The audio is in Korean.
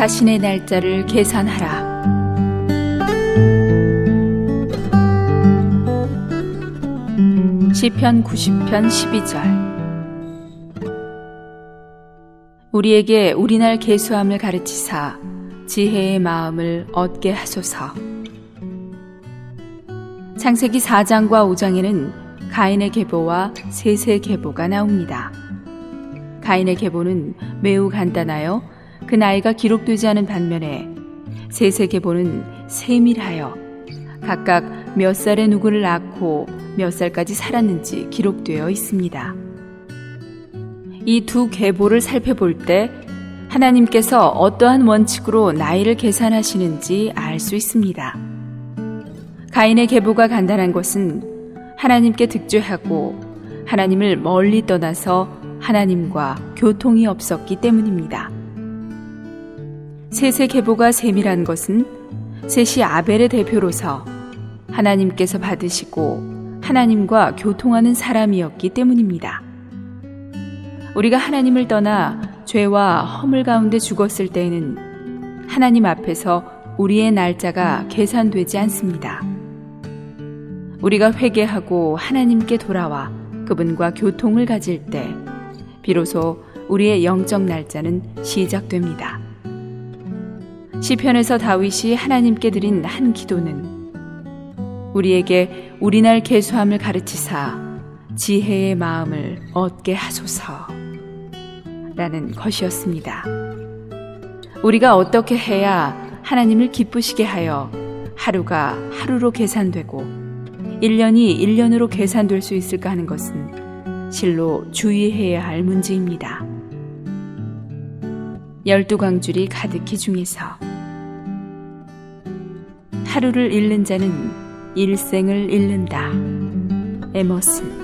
자신의 날짜를 계산하라. 시편 90편 12절 우리에게 우리날 계수함을 가르치사 지혜의 마음을 얻게 하소서. 창세기 4장과 5장에는 가인의 계보와 셋의 계보가 나옵니다. 가인의 계보는 매우 간단하여 그 나이가 기록되지 않은 반면에 셋의 계보는 세밀하여 각각 몇 살에 누구를 낳고 몇 살까지 살았는지 기록되어 있습니다. 이 두 계보를 살펴볼 때 하나님께서 어떠한 원칙으로 나이를 계산하시는지 알 수 있습니다. 가인의 계보가 간단한 것은 하나님께 득죄하고 하나님을 멀리 떠나서 하나님과 교통이 없었기 때문입니다. 셋의 계보가 세밀한 것은 셋이 아벨의 대표로서 하나님께서 받으시고 하나님과 교통하는 사람이었기 때문입니다. 우리가 하나님을 떠나 죄와 허물 가운데 죽었을 때에는 하나님 앞에서 우리의 날짜가 계산되지 않습니다. 우리가 회개하고 하나님께 돌아와 그분과 교통을 가질 때 비로소 우리의 영적 날짜는 시작됩니다. 시편에서 다윗이 하나님께 드린 한 기도는 우리에게 우리날 계수함을 가르치사 지혜의 마음을 얻게 하소서 라는 것이었습니다. 우리가 어떻게 해야 하나님을 기쁘시게 하여 하루가 하루로 계산되고 1년이 1년으로 계산될 수 있을까 하는 것은 실로 주의해야 할 문제입니다. 열두 광줄이 가득히 중에서 하루를 잃는 자는 일생을 잃는다. 에머슨